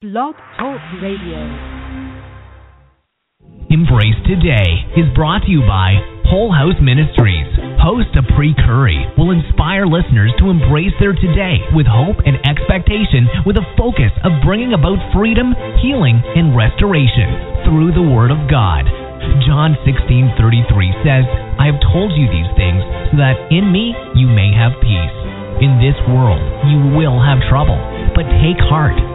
Blog Talk Radio. Embrace Today is brought to you by Whole House Ministries. Host Apri Curry will inspire listeners to embrace their today with hope and expectation with a focus of bringing about freedom, healing, and restoration through the Word of God. John 16:33 says, "I have told you these things so that in me you may have peace. In this world you will have trouble, but take heart.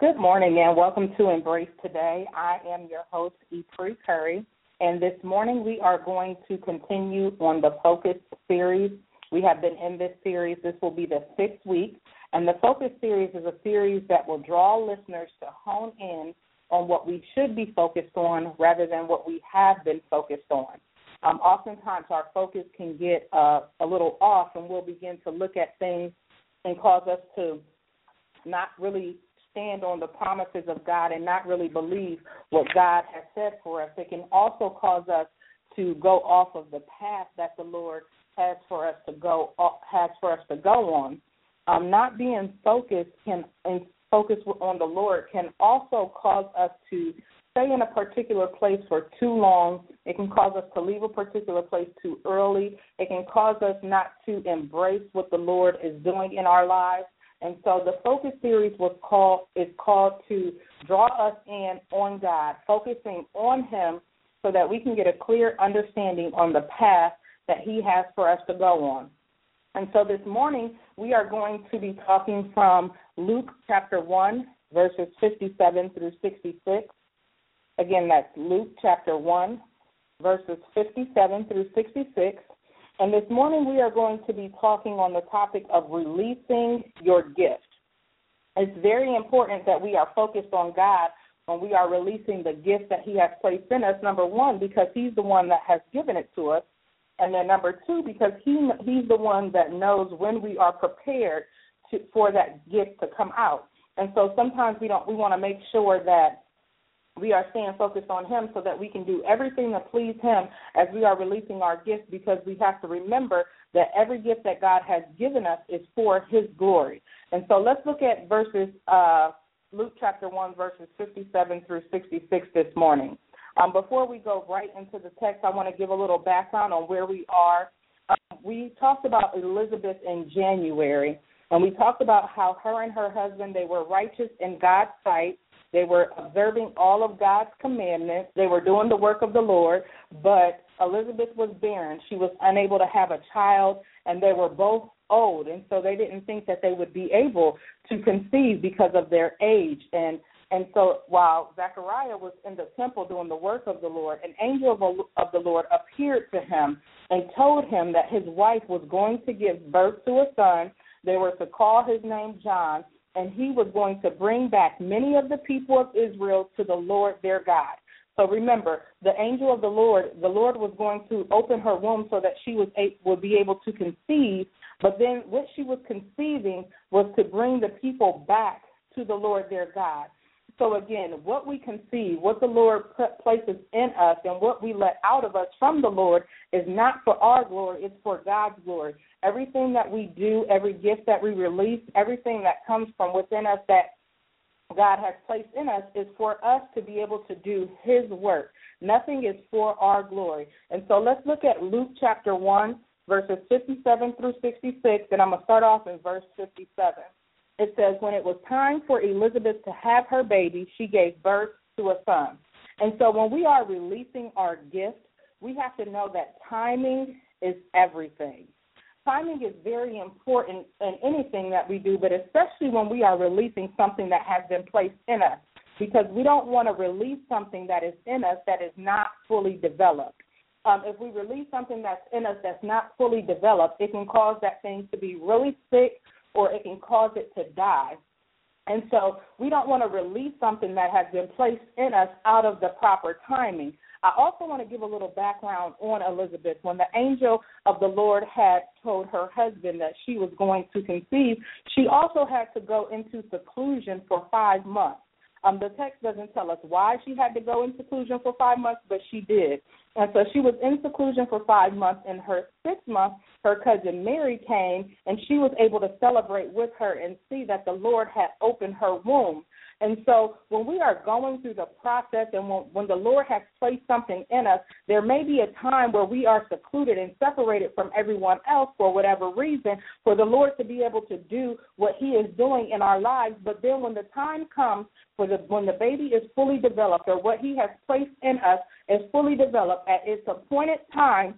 Good morning and welcome to Embrace Today. I am your host, Epri Curry, and this morning we are going to continue on the Focus series. We have been in this series. This will be the sixth week, and the Focus series is a series that will draw listeners to hone in on what we should be focused on rather than what we have been focused on. Um, oftentimes, our focus can get uh, a little off, and we'll begin to look at things and cause us to not really stand on the promises of God and not really believe what God has said for us. It can also cause us to go off of the path that the Lord has for us to go has for us to go on. Um, not being focused can and focused on the Lord can also cause us to stay in a particular place for too long. It can cause us to leave a particular place too early. It can cause us not to embrace what the Lord is doing in our lives. And so the focus series was called is called to draw us in on God, focusing on Him so that we can get a clear understanding on the path that He has for us to go on. And so this morning we are going to be talking from Luke chapter 1, verses 57 through 66. Again, that's Luke chapter 1, verses 57 through 66. And this morning we are going to be talking on the topic of releasing your gift. It's very important that we are focused on God when we are releasing the gift that He has placed in us. Number one, because He's the one that has given it to us, and then number two, because He He's the one that knows when we are prepared to, for that gift to come out. And so sometimes we don't we want to make sure that we are staying focused on Him so that we can do everything to please Him as we are releasing our gifts because we have to remember that every gift that God has given us is for His glory. And so let's look at verses, uh, Luke chapter 1, verses 57 through 66 this morning. Um, before we go right into the text, I want to give a little background on where we are. Um, we talked about Elizabeth in January, and we talked about how her and her husband they were righteous in God's sight they were observing all of God's commandments. They were doing the work of the Lord, but Elizabeth was barren. She was unable to have a child, and they were both old, and so they didn't think that they would be able to conceive because of their age. And and so while Zechariah was in the temple doing the work of the Lord, an angel of, of the Lord appeared to him and told him that his wife was going to give birth to a son. They were to call his name John, and he was going to bring back many of the people of Israel to the Lord their God. So remember, the angel of the Lord, the Lord was going to open her womb so that she was would be able to conceive. But then what she was conceiving was to bring the people back to the Lord their God. So again, what we conceive, what the Lord places in us, and what we let out of us from the Lord is not for our glory; it's for God's glory. Everything that we do, every gift that we release, everything that comes from within us that God has placed in us is for us to be able to do His work. Nothing is for our glory. And so let's look at Luke chapter 1, verses 57 through 66, and I'm going to start off in verse 57 it says, When it was time for Elizabeth to have her baby, she gave birth to a son. And so when we are releasing our gift, we have to know that timing is everything. Timing is very important in anything that we do, but especially when we are releasing something that has been placed in us, because we don't want to release something that is in us that is not fully developed. Um, if we release something that's in us that's not fully developed, it can cause that thing to be really sick or it can cause it to die. And so we don't want to release something that has been placed in us out of the proper timing. I also want to give a little background on Elizabeth. When the angel of the Lord had told her husband that she was going to conceive, she also had to go into seclusion for five months. Um, the text doesn't tell us why she had to go in seclusion for five months, but she did. And so she was in seclusion for five months. In her sixth month, her cousin Mary came, and she was able to celebrate with her and see that the Lord had opened her womb. And so when we are going through the process and when, when the Lord has placed something in us, there may be a time where we are secluded and separated from everyone else for whatever reason for the Lord to be able to do what he is doing in our lives. But then when the time comes for the when the baby is fully developed or what he has placed in us is fully developed at its appointed time,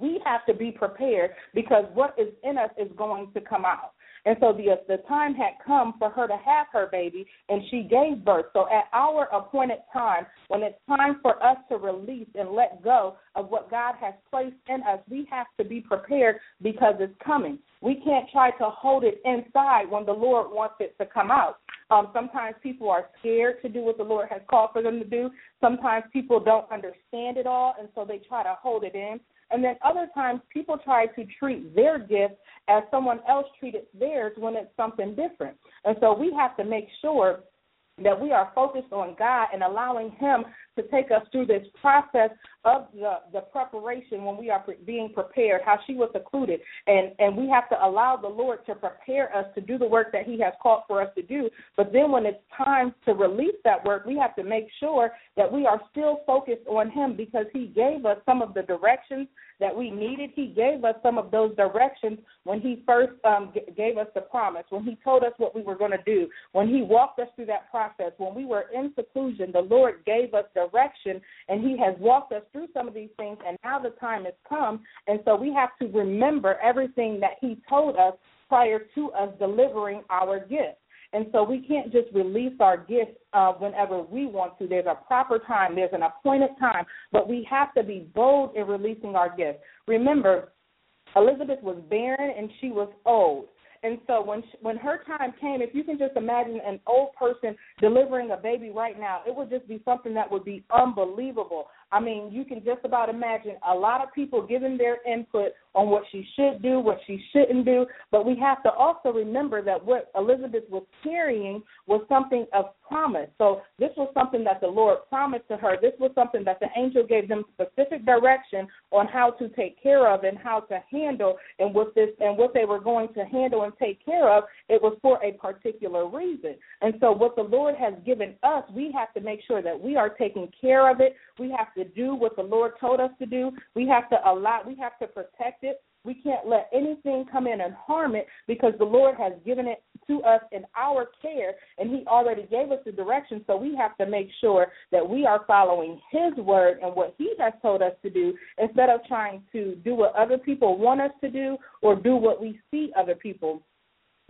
we have to be prepared because what is in us is going to come out. And so the the time had come for her to have her baby, and she gave birth. So at our appointed time, when it's time for us to release and let go of what God has placed in us, we have to be prepared because it's coming. We can't try to hold it inside when the Lord wants it to come out. Um, sometimes people are scared to do what the Lord has called for them to do. Sometimes people don't understand it all, and so they try to hold it in. And then other times people try to treat their gift as someone else treated theirs when it's something different. And so we have to make sure that we are focused on God and allowing Him to take us through this process of the, the preparation when we are pre- being prepared, how she was secluded. And, and we have to allow the Lord to prepare us to do the work that He has called for us to do. But then when it's time to release that work, we have to make sure that we are still focused on Him because He gave us some of the directions that we needed. He gave us some of those directions when He first um, g- gave us the promise, when He told us what we were going to do, when He walked us through that process, when we were in seclusion, the Lord gave us direction and He has walked us through some of these things, and now the time has come. And so we have to remember everything that He told us prior to us delivering our gift. And so we can't just release our gifts uh, whenever we want to. There's a proper time, there's an appointed time, but we have to be bold in releasing our gifts. Remember, Elizabeth was barren and she was old. And so when she, when her time came, if you can just imagine an old person delivering a baby right now, it would just be something that would be unbelievable. I mean, you can just about imagine a lot of people giving their input on what she should do, what she shouldn't do. But we have to also remember that what Elizabeth was carrying was something of promise. So this was something that the Lord promised to her. This was something that the angel gave them specific direction on how to take care of and how to handle and what this and what they were going to handle and take care of. It was for a particular reason. And so what the Lord has given us, we have to make sure that we are taking care of it. We have to do what the Lord told us to do. We have to allow we have to protect it. We can't let anything come in and harm it because the Lord has given it to us in our care and He already gave us the direction. So we have to make sure that we are following His word and what He has told us to do instead of trying to do what other people want us to do or do what we see other people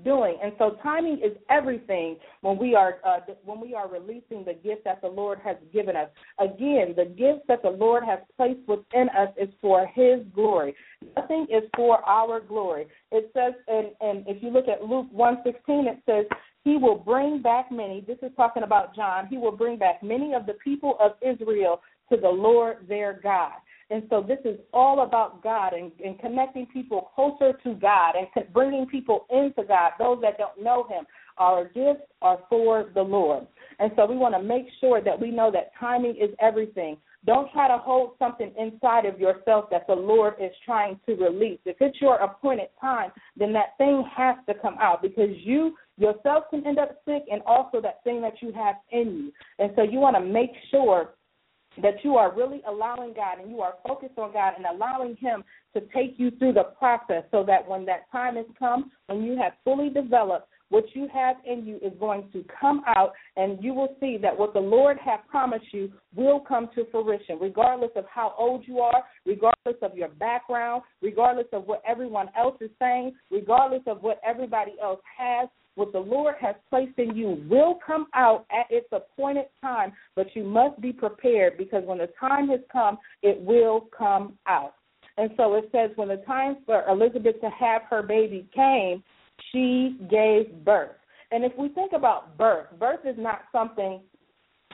doing. And so timing is everything when we are uh, when we are releasing the gift that the Lord has given us. Again, the gift that the Lord has placed within us is for His glory. Nothing is for our glory. It says, and, and if you look at Luke 1:16 it says. He will bring back many. This is talking about John. He will bring back many of the people of Israel to the Lord their God. And so this is all about God and, and connecting people closer to God and bringing people into God, those that don't know Him. Our gifts are for the Lord. And so we want to make sure that we know that timing is everything. Don't try to hold something inside of yourself that the Lord is trying to release. If it's your appointed time, then that thing has to come out because you yourself can end up sick and also that thing that you have in you. And so you want to make sure that you are really allowing God and you are focused on God and allowing Him to take you through the process so that when that time has come, when you have fully developed, what you have in you is going to come out and you will see that what the Lord has promised you will come to fruition, regardless of how old you are, regardless of your background, regardless of what everyone else is saying, regardless of what everybody else has what the Lord has placed in you will come out at its appointed time, but you must be prepared because when the time has come, it will come out. And so it says, when the time for Elizabeth to have her baby came, she gave birth. And if we think about birth, birth is not something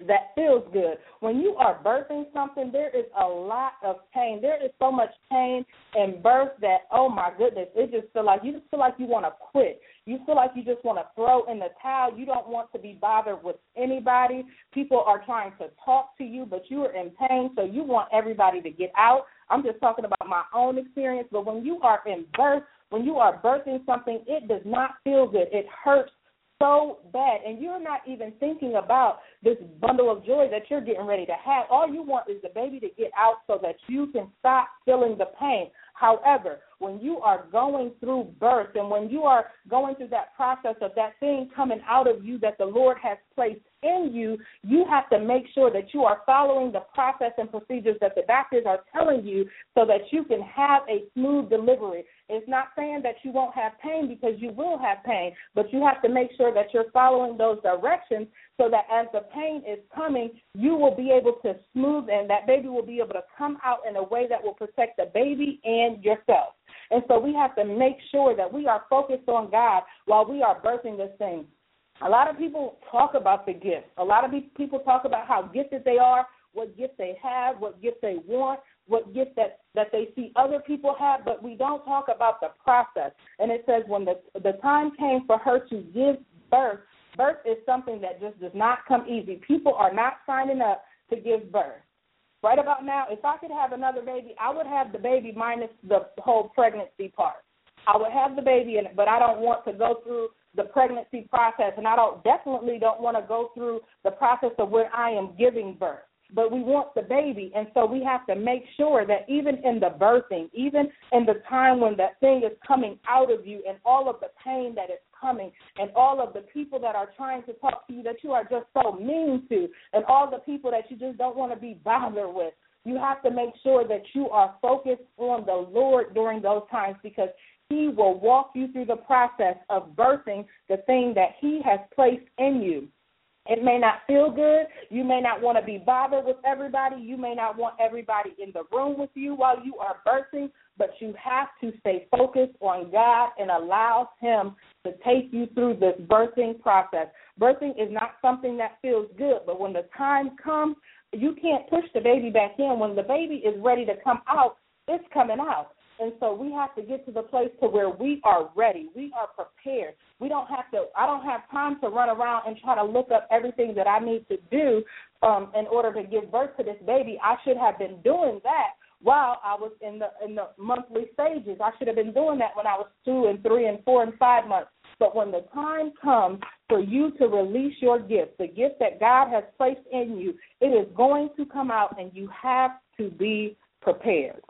that feels good. When you are birthing something, there is a lot of pain. There is so much pain in birth that oh my goodness, it just feel like you just feel like you want to quit. You feel like you just want to throw in the towel. You don't want to be bothered with anybody. People are trying to talk to you, but you are in pain, so you want everybody to get out. I'm just talking about my own experience, but when you are in birth, when you are birthing something, it does not feel good. It hurts so bad, and you're not even thinking about this bundle of joy that you're getting ready to have. All you want is the baby to get out so that you can stop feeling the pain. However, when you are going through birth and when you are going through that process of that thing coming out of you that the Lord has placed in you, you have to make sure that you are following the process and procedures that the doctors are telling you so that you can have a smooth delivery. It's not saying that you won't have pain because you will have pain, but you have to make sure that you're following those directions so that as the pain is coming, you will be able to smooth and that baby will be able to come out in a way that will protect the baby and yourself. And so we have to make sure that we are focused on God while we are birthing this thing. A lot of people talk about the gifts. A lot of people talk about how gifted they are, what gifts they have, what gifts they want, what gifts that that they see other people have, but we don't talk about the process. And it says when the the time came for her to give birth, birth is something that just does not come easy. People are not signing up to give birth. Right about now, if I could have another baby, I would have the baby minus the whole pregnancy part. I would have the baby in it, but I don't want to go through the pregnancy process, and I don't definitely don't want to go through the process of where I am giving birth. But we want the baby, and so we have to make sure that even in the birthing, even in the time when that thing is coming out of you, and all of the pain that is coming, and all of the people that are trying to talk to you that you are just so mean to, and all the people that you just don't want to be bothered with, you have to make sure that you are focused on the Lord during those times because he will walk you through the process of birthing the thing that He has placed in you. It may not feel good. You may not want to be bothered with everybody. You may not want everybody in the room with you while you are birthing, but you have to stay focused on God and allow Him to take you through this birthing process. Birthing is not something that feels good, but when the time comes, you can't push the baby back in. When the baby is ready to come out, it's coming out. And so we have to get to the place to where we are ready. We are prepared. We don't have to I don't have time to run around and try to look up everything that I need to do um in order to give birth to this baby. I should have been doing that while I was in the in the monthly stages. I should have been doing that when I was two and three and four and five months. But when the time comes for you to release your gift, the gift that God has placed in you, it is going to come out and you have to be prepared.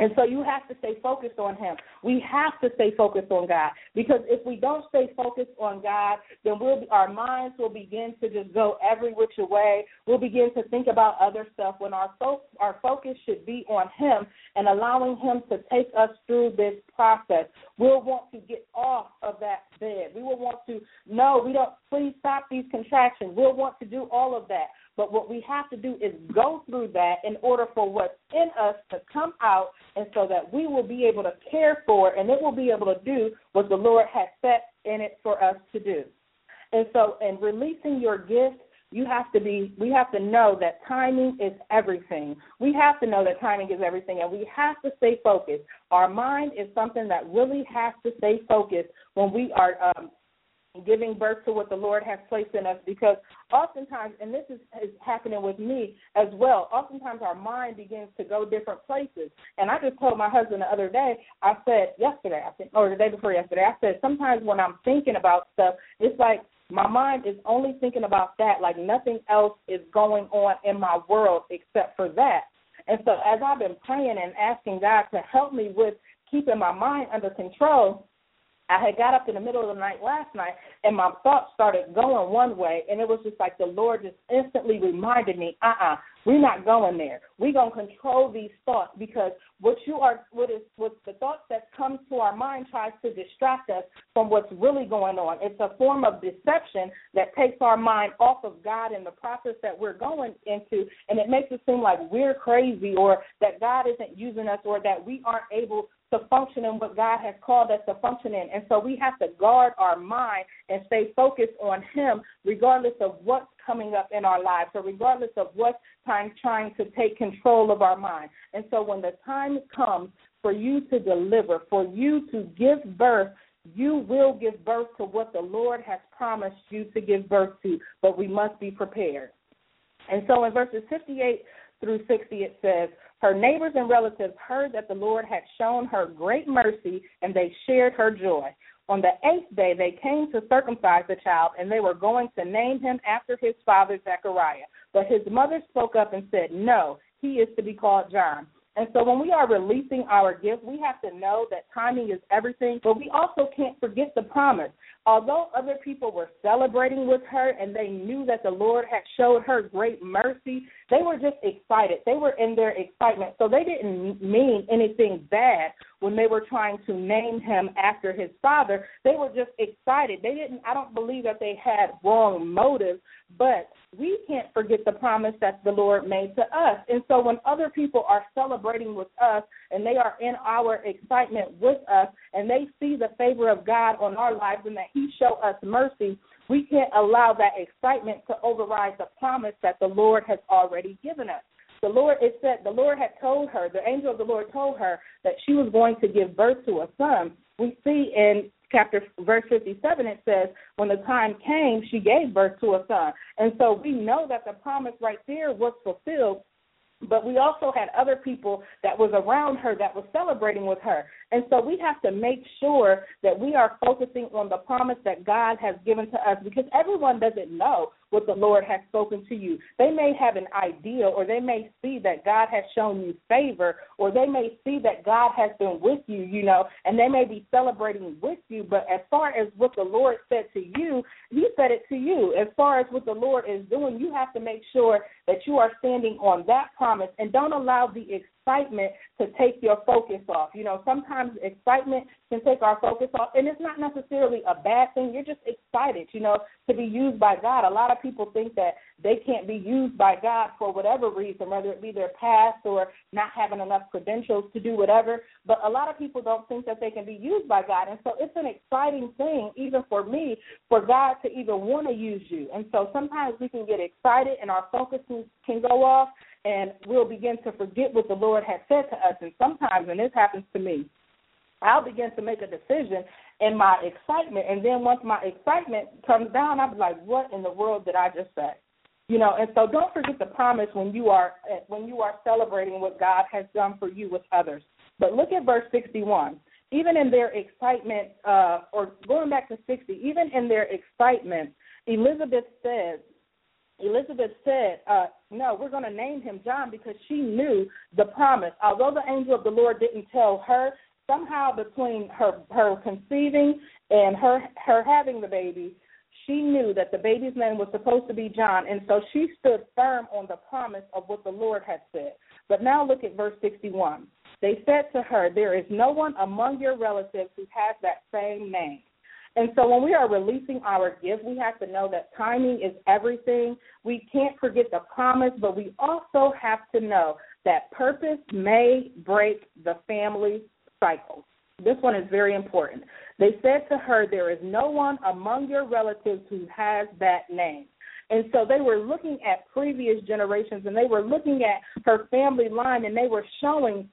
And so you have to stay focused on Him. We have to stay focused on God because if we don't stay focused on God, then we'll be, our minds will begin to just go every which way. We'll begin to think about other stuff when our fo- our focus should be on Him and allowing Him to take us through this process. We'll want to get off of that bed. We will want to no, we don't. Please stop these contractions. We'll want to do all of that. But what we have to do is go through that in order for what's in us to come out, and so that we will be able to care for and it will be able to do what the Lord has set in it for us to do. And so, in releasing your gift, you have to be we have to know that timing is everything we have to know that timing is everything and we have to stay focused our mind is something that really has to stay focused when we are um, giving birth to what the Lord has placed in us because oftentimes, and this is, is happening with me as well, oftentimes our mind begins to go different places. And I just told my husband the other day, I said yesterday, I think, or the day before yesterday, I said sometimes when I'm thinking about stuff, it's like my mind is only thinking about that, like nothing else is going on in my world except for that. And so as I've been praying and asking God to help me with keeping my mind under control, I had got up in the middle of the night last night and my thoughts started going one way and it was just like the Lord just instantly reminded me, uh uh-uh, uh, we are not going there. We're gonna control these thoughts because what you are what is what the thoughts that come to our mind tries to distract us from what's really going on. It's a form of deception that takes our mind off of God and the process that we're going into and it makes it seem like we're crazy or that God isn't using us or that we aren't able to function in what God has called us to function in. And so we have to guard our mind and stay focused on Him, regardless of what's coming up in our lives, or regardless of what's trying, trying to take control of our mind. And so when the time comes for you to deliver, for you to give birth, you will give birth to what the Lord has promised you to give birth to, but we must be prepared. And so in verses 58 through 60, it says, Her neighbors and relatives heard that the Lord had shown her great mercy, and they shared her joy. On the eighth day, they came to circumcise the child, and they were going to name him after his father Zechariah. But his mother spoke up and said, No, he is to be called John. And so when we are releasing our gift, we have to know that timing is everything, but we also can't forget the promise. Although other people were celebrating with her and they knew that the Lord had showed her great mercy, they were just excited. They were in their excitement. So they didn't mean anything bad when they were trying to name him after his father. They were just excited. They didn't I don't believe that they had wrong motives, but we can't forget the promise that the Lord made to us. And so when other people are celebrating with us and they are in our excitement with us and they see the favor of God on our lives and that He show us mercy, we can't allow that excitement to override the promise that the Lord has already given us. The Lord, it said, the Lord had told her, the angel of the Lord told her that she was going to give birth to a son. We see in chapter verse 57 it says when the time came she gave birth to a son and so we know that the promise right there was fulfilled but we also had other people that was around her that was celebrating with her. And so we have to make sure that we are focusing on the promise that god has given to us because everyone doesn't know what the lord has spoken to you. They may have an idea or they may see that god has shown you favor or they may see that god has been with you you know and they may be celebrating with you. But as far as what the lord said to you he said it to you. As far as what the lord is doing you have to make sure that you are standing on that promise and don't allow the excitement to take your focus off. You know, sometimes excitement can take our focus off, and it's not necessarily a bad thing. You're just excited, you know, to be used by God. A lot of people think that they can't be used by God for whatever reason, whether it be their past or not having enough credentials to do whatever. But a lot of people don't think that they can be used by God. And so it's an exciting thing, even for me, for God to even want to use you. And so sometimes we can get excited and our focus can go off and we'll begin to forget what the Lord has said to us. And sometimes, and this happens to me, I'll begin to make a decision in my excitement, and then once my excitement comes down, I'll be like, "What in the world did I just say?" You know. And so, don't forget the promise when you are when you are celebrating what God has done for you with others. But look at verse sixty-one. Even in their excitement, uh, or going back to sixty, even in their excitement, Elizabeth says, Elizabeth said, uh, No, we're going to name him John because she knew the promise. Although the angel of the Lord didn't tell her, somehow between her her conceiving and her her having the baby, she knew that the baby's name was supposed to be John, and so she stood firm on the promise of what the Lord had said. But now look at verse 61. They said to her, There is no one among your relatives who has that same name. And so when we are releasing our gift, we have to know that timing is everything. We can't forget the promise, but we also have to know that purpose may break the family cycle. This one is very important. They said to her, There is no one among your relatives who has that name. And so they were looking at previous generations and they were looking at her family line and they were showing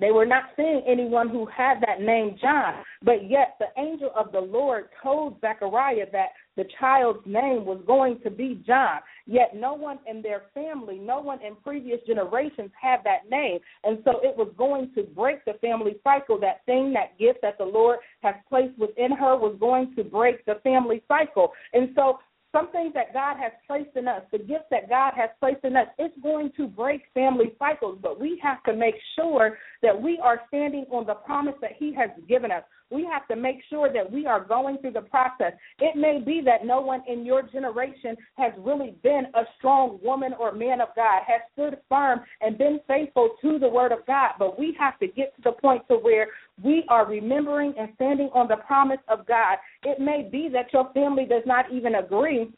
they were not seeing anyone who had that name John, but yet the angel of the Lord told Zechariah that the child's name was going to be John. Yet no one in their family, no one in previous generations had that name. And so it was going to break the family cycle. That thing, that gift that the Lord has placed within her was going to break the family cycle. And so some things that God has placed in us, the gifts that God has placed in us, it's going to break family cycles, but we have to make sure that we are standing on the promise that He has given us. We have to make sure that we are going through the process. It may be that no one in your generation has really been a strong woman or man of God, has stood firm and been faithful to the word of God, but we have to get to the point to where we are remembering and standing on the promise of God. It may be that your family does not even agree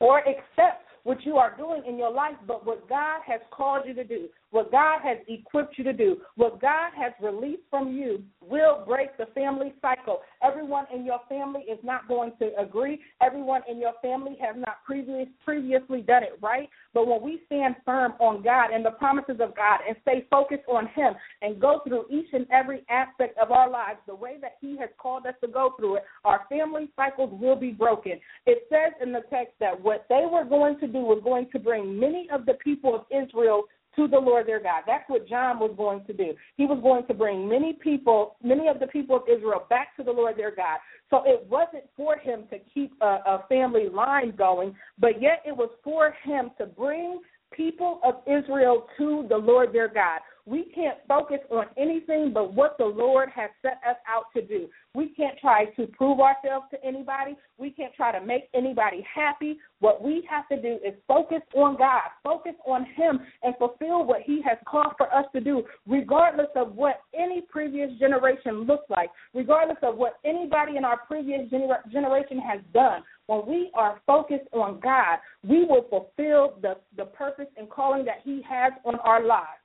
or accept what you are doing in your life, but what God has called you to do, what God has equipped you to do, what God has released from you will break the family cycle. Everyone in your family is not going to agree. Everyone in your family has not previous, previously done it right. But when we stand firm on God and the promises of God and stay focused on Him and go through each and every aspect of our lives the way that He has called us to go through it, our family cycles will be broken. It says in the text that what they were going to do was going to bring many of the people of Israel to the Lord their God. That's what John was going to do. He was going to bring many people, many of the people of Israel back to the Lord their God. So it wasn't for him to keep a, a family line going, but yet it was for him to bring people of Israel to the Lord their God. We can't focus on anything but what the Lord has set us out to do. We can't try to prove ourselves to anybody. We can't try to make anybody happy. What we have to do is focus on God, focus on Him, and fulfill what He has called for us to do, regardless of what any previous generation looks like, regardless of what anybody in our previous gener- generation has done. When we are focused on God, we will fulfill the, the purpose and calling that He has on our lives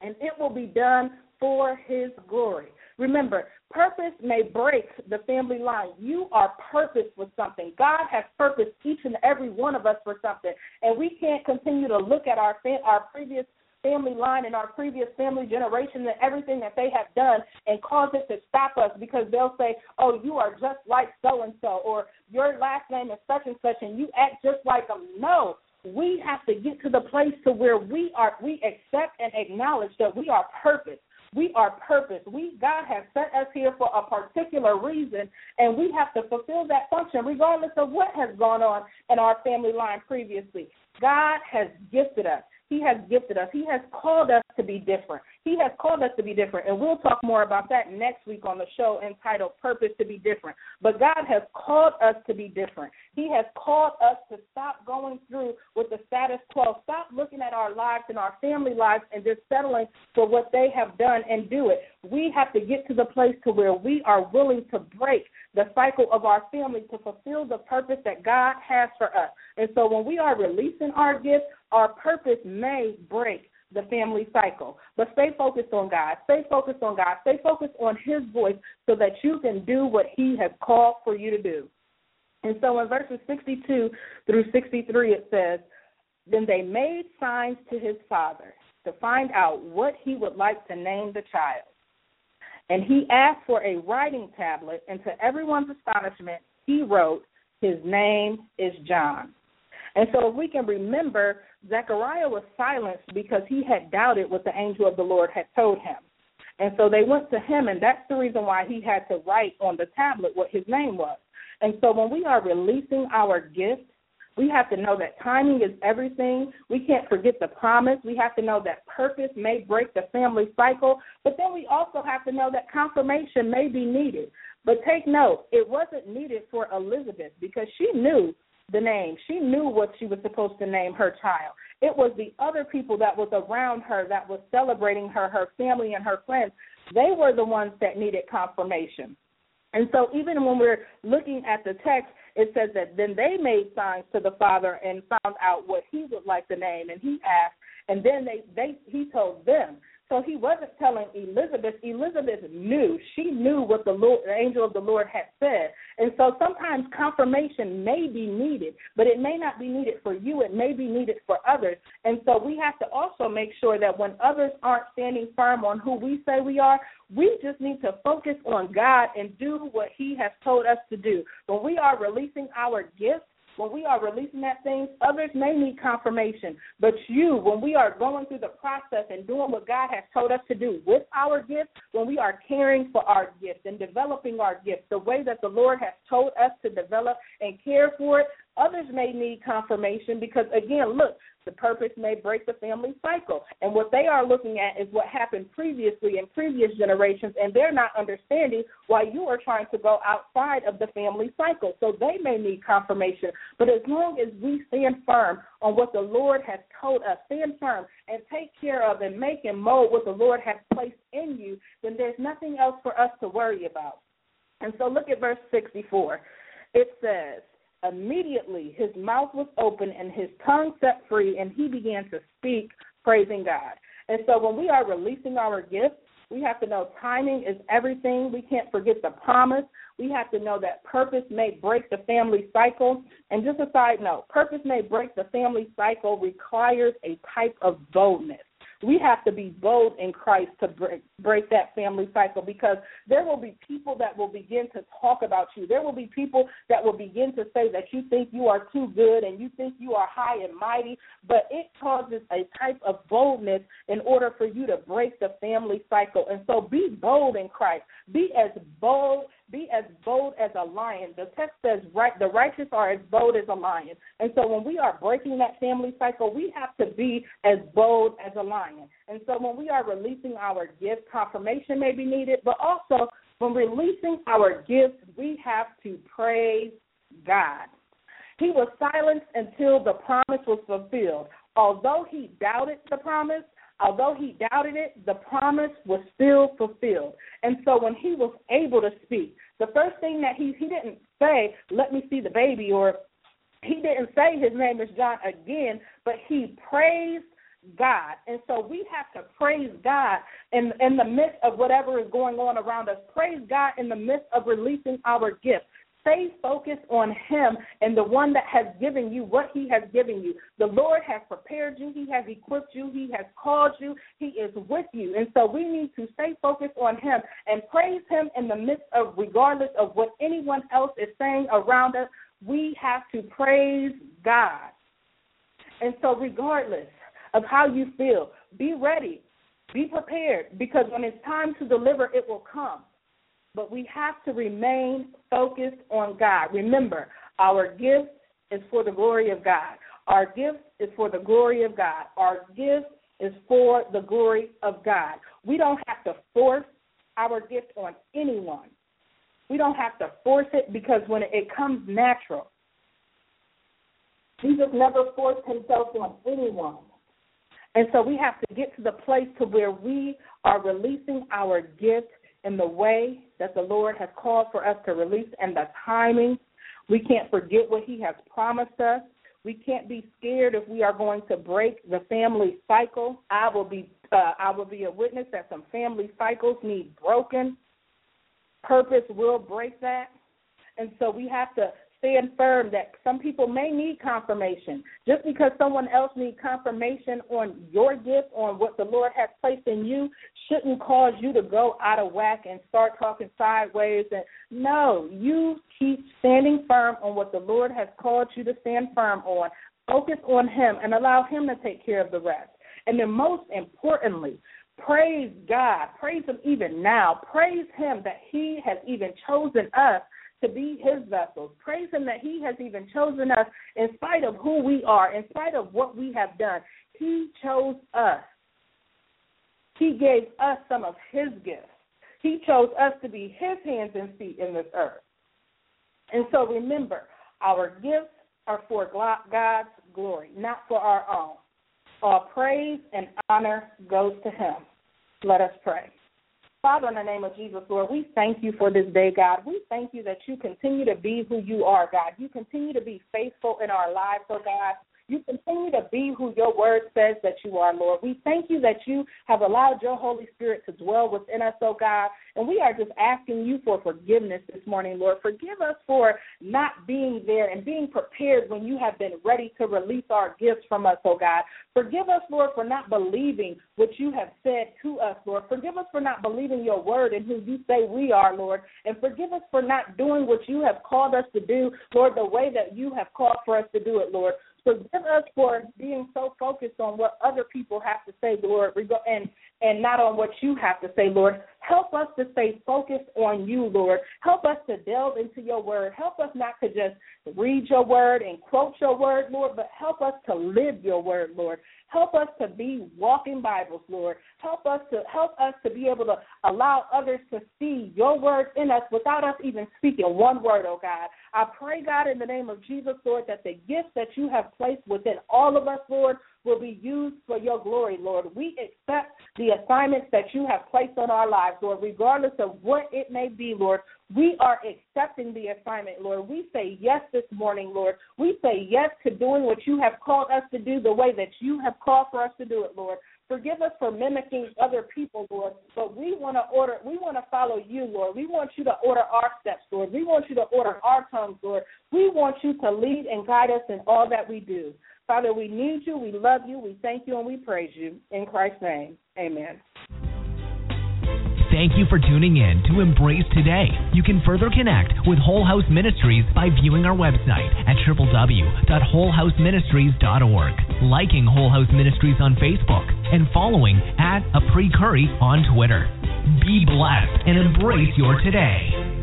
and it will be done for his glory. Remember, purpose may break the family line. You are purpose for something. God has purposed each and every one of us for something, and we can't continue to look at our fam- our previous family line and our previous family generation and everything that they have done and cause it to stop us because they'll say, "Oh, you are just like so and so," or "Your last name is such and such, and you act just like them." No, we have to get to the place to where we are we accept and acknowledge that we are purpose. We are purpose. We God has set us here for a particular reason and we have to fulfill that function regardless of what has gone on in our family line previously. God has gifted us. He has gifted us. He has called us to be different. He has called us to be different. And we'll talk more about that next week on the show entitled Purpose to Be Different. But God has called us to be different. He has called us to stop going through status quo. Stop looking at our lives and our family lives and just settling for what they have done and do it. We have to get to the place to where we are willing to break the cycle of our family to fulfill the purpose that God has for us. And so when we are releasing our gifts, our purpose may break the family cycle. But stay focused on God. Stay focused on God. Stay focused on His voice so that you can do what He has called for you to do. And so in verses 62 through 63, it says, Then they made signs to his father to find out what he would like to name the child. And he asked for a writing tablet, and to everyone's astonishment, he wrote, His name is John. And so, if we can remember, Zechariah was silenced because he had doubted what the angel of the Lord had told him. And so they went to him, and that's the reason why he had to write on the tablet what his name was. And so, when we are releasing our gifts, we have to know that timing is everything. We can't forget the promise. We have to know that purpose may break the family cycle, but then we also have to know that confirmation may be needed. But take note, it wasn't needed for Elizabeth because she knew the name. She knew what she was supposed to name her child. It was the other people that was around her that was celebrating her, her family and her friends. They were the ones that needed confirmation. And so even when we're looking at the text, it says that then they made signs to the father and found out what he would like the name, and he asked, and then they they he told them. So he wasn't telling Elizabeth. Elizabeth knew. She knew what the Lord, the angel of the Lord had said. And so sometimes confirmation may be needed, but it may not be needed for you. It may be needed for others. And so we have to also make sure that when others aren't standing firm on who we say we are, we just need to focus on God and do what He has told us to do. When we are releasing our gifts, when we are releasing that thing, others may need confirmation. But you, when we are going through the process and doing what God has told us to do with our gifts, when we are caring for our gifts and developing our gifts the way that the Lord has told us to develop and care for it, others may need confirmation because, again, look, the purpose may break the family cycle. And what they are looking at is what happened previously in previous generations, and they're not understanding why you are trying to go outside of the family cycle. So they may need confirmation. But as long as we stand firm on what the Lord has told us, stand firm and take care of and make and mold what the Lord has placed in you, then there's nothing else for us to worry about. And so look at verse 64. It says, immediately his mouth was open and his tongue set free, and he began to speak, praising God. And so when we are releasing our gifts, we have to know timing is everything. We can't forget the promise. We have to know that purpose may break the family cycle. And just a side note, purpose may break the family cycle requires a type of boldness we have to be bold in Christ to break, break that family cycle because there will be people that will begin to talk about you. There will be people that will begin to say that you think you are too good and you think you are high and mighty, but it causes a type of boldness in order for you to break the family cycle. And so be bold in Christ. Be as bold be as bold as a lion. The text says, right, the righteous are as bold as a lion. And so when we are breaking that family cycle, we have to be as bold as a lion. And so when we are releasing our gifts, confirmation may be needed, but also when releasing our gifts, we have to praise God. He was silenced until the promise was fulfilled. Although he doubted the promise, although he doubted it, the promise was still fulfilled. And so when he was able to speak, the first thing that he he didn't say, "Let me see the baby," or he didn't say his name is John again, but he praised God. And so we have to praise God in in the midst of whatever is going on around us. Praise God in the midst of releasing our gifts. Stay focused on Him and the one that has given you what He has given you. The Lord has prepared you, He has equipped you, He has called you, He is with you. And so we need to stay focused on Him and praise Him in the midst of, regardless of what anyone else is saying around us, we have to praise God. And so, regardless of how you feel, be ready, be prepared, because when it's time to deliver, it will come but we have to remain focused on God. Remember, our gift is for the glory of God. Our gift is for the glory of God. Our gift is for the glory of God. We don't have to force our gift on anyone. We don't have to force it because when it comes natural, Jesus never forced himself on anyone. And so we have to get to the place to where we are releasing our gift in the way that the Lord has called for us to release and the timing. We can't forget what He has promised us. We can't be scared if we are going to break the family cycle. I will be uh, I will be a witness that some family cycles need broken. Purpose will break that. And so we have to stand firm that some people may need confirmation. Just because someone else needs confirmation on your gift, on what the Lord has placed in you, shouldn't cause you to go out of whack and start talking sideways. And no, you keep standing firm on what the Lord has called you to stand firm on. Focus on Him and allow Him to take care of the rest. And then, most importantly, praise God. Praise Him even now. Praise Him that He has even chosen us to be his vessels. Praise him that he has even chosen us in spite of who we are, in spite of what we have done. He chose us. He gave us some of his gifts. He chose us to be his hands and feet in this earth. And so remember, our gifts are for God's glory, not for our own. All praise and honor goes to him. Let us pray. Father, in the name of Jesus, Lord, we thank you for this day, God. We thank you that you continue to be who you are, God. You continue to be faithful in our lives, oh God. You continue to be who your word says that you are, Lord. We thank you that you have allowed your Holy Spirit to dwell within us, oh God. And we are just asking you for forgiveness this morning, Lord. Forgive us for not being there and being prepared when you have been ready to release our gifts from us, oh God. Forgive us, Lord, for not believing what you have said to us, Lord. Forgive us for not believing your word and who you say we are, Lord. And forgive us for not doing what you have called us to do, Lord, the way that you have called for us to do it, Lord. Forgive us for being so focused on what other people have to say, Lord, and and not on what you have to say, Lord. Help us to stay focused on you, Lord. Help us to delve into your word. Help us not to just read your word and quote your word, Lord, but help us to live your word, Lord. Help us to be walking Bibles, Lord. Help us to help us to be able to allow others to see your word in us without us even speaking one word, oh God. I pray, God, in the name of Jesus, Lord, that the gifts that you have placed within all of us, Lord, will be used for your glory, Lord. We accept the assignments that you have placed on our lives, Lord, regardless of what it may be, Lord. We are accepting the assignment, Lord. We say yes this morning, Lord. We say yes to doing what you have called us to do the way that you have called for us to do it, Lord. Forgive us for mimicking other people, Lord, but we want to order, we want to follow you, Lord. We want you to order our steps, Lord. We want you to order our tongues, Lord. We want you to lead and guide us in all that we do. Father, we need you, we love you, we thank you, and we praise you. In Christ's name, amen. Thank you for tuning in to Embrace Today. You can further connect with Whole House Ministries by viewing our website at www.wholehouseministries.org, liking Whole House Ministries on Facebook, and following at Apri Curry on Twitter. Be blessed and embrace your today.